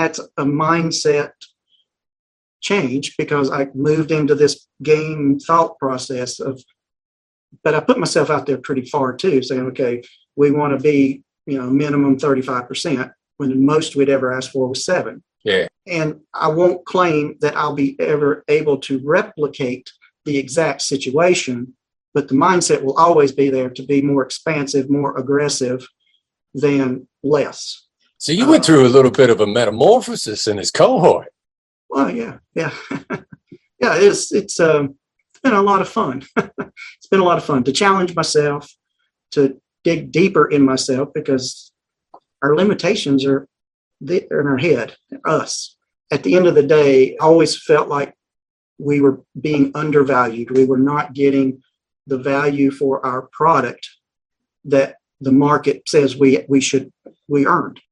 That's a mindset change because I moved into this game thought process of, but I put myself out there pretty far too, saying, okay, we want to be, you know, minimum 35% when the most we'd ever ask for was seven. Yeah. And I won't claim that I'll be ever able to replicate the exact situation, but the mindset will always be there to be more expansive, more aggressive than less. So you went through a little bit of a metamorphosis in this cohort. Well, yeah, yeah, yeah. It's it's um, it's been a lot of fun. it's been a lot of fun to challenge myself, to dig deeper in myself because our limitations are in our head, us. At the end of the day, I always felt like we were being undervalued. We were not getting the value for our product that the market says we we should we earned.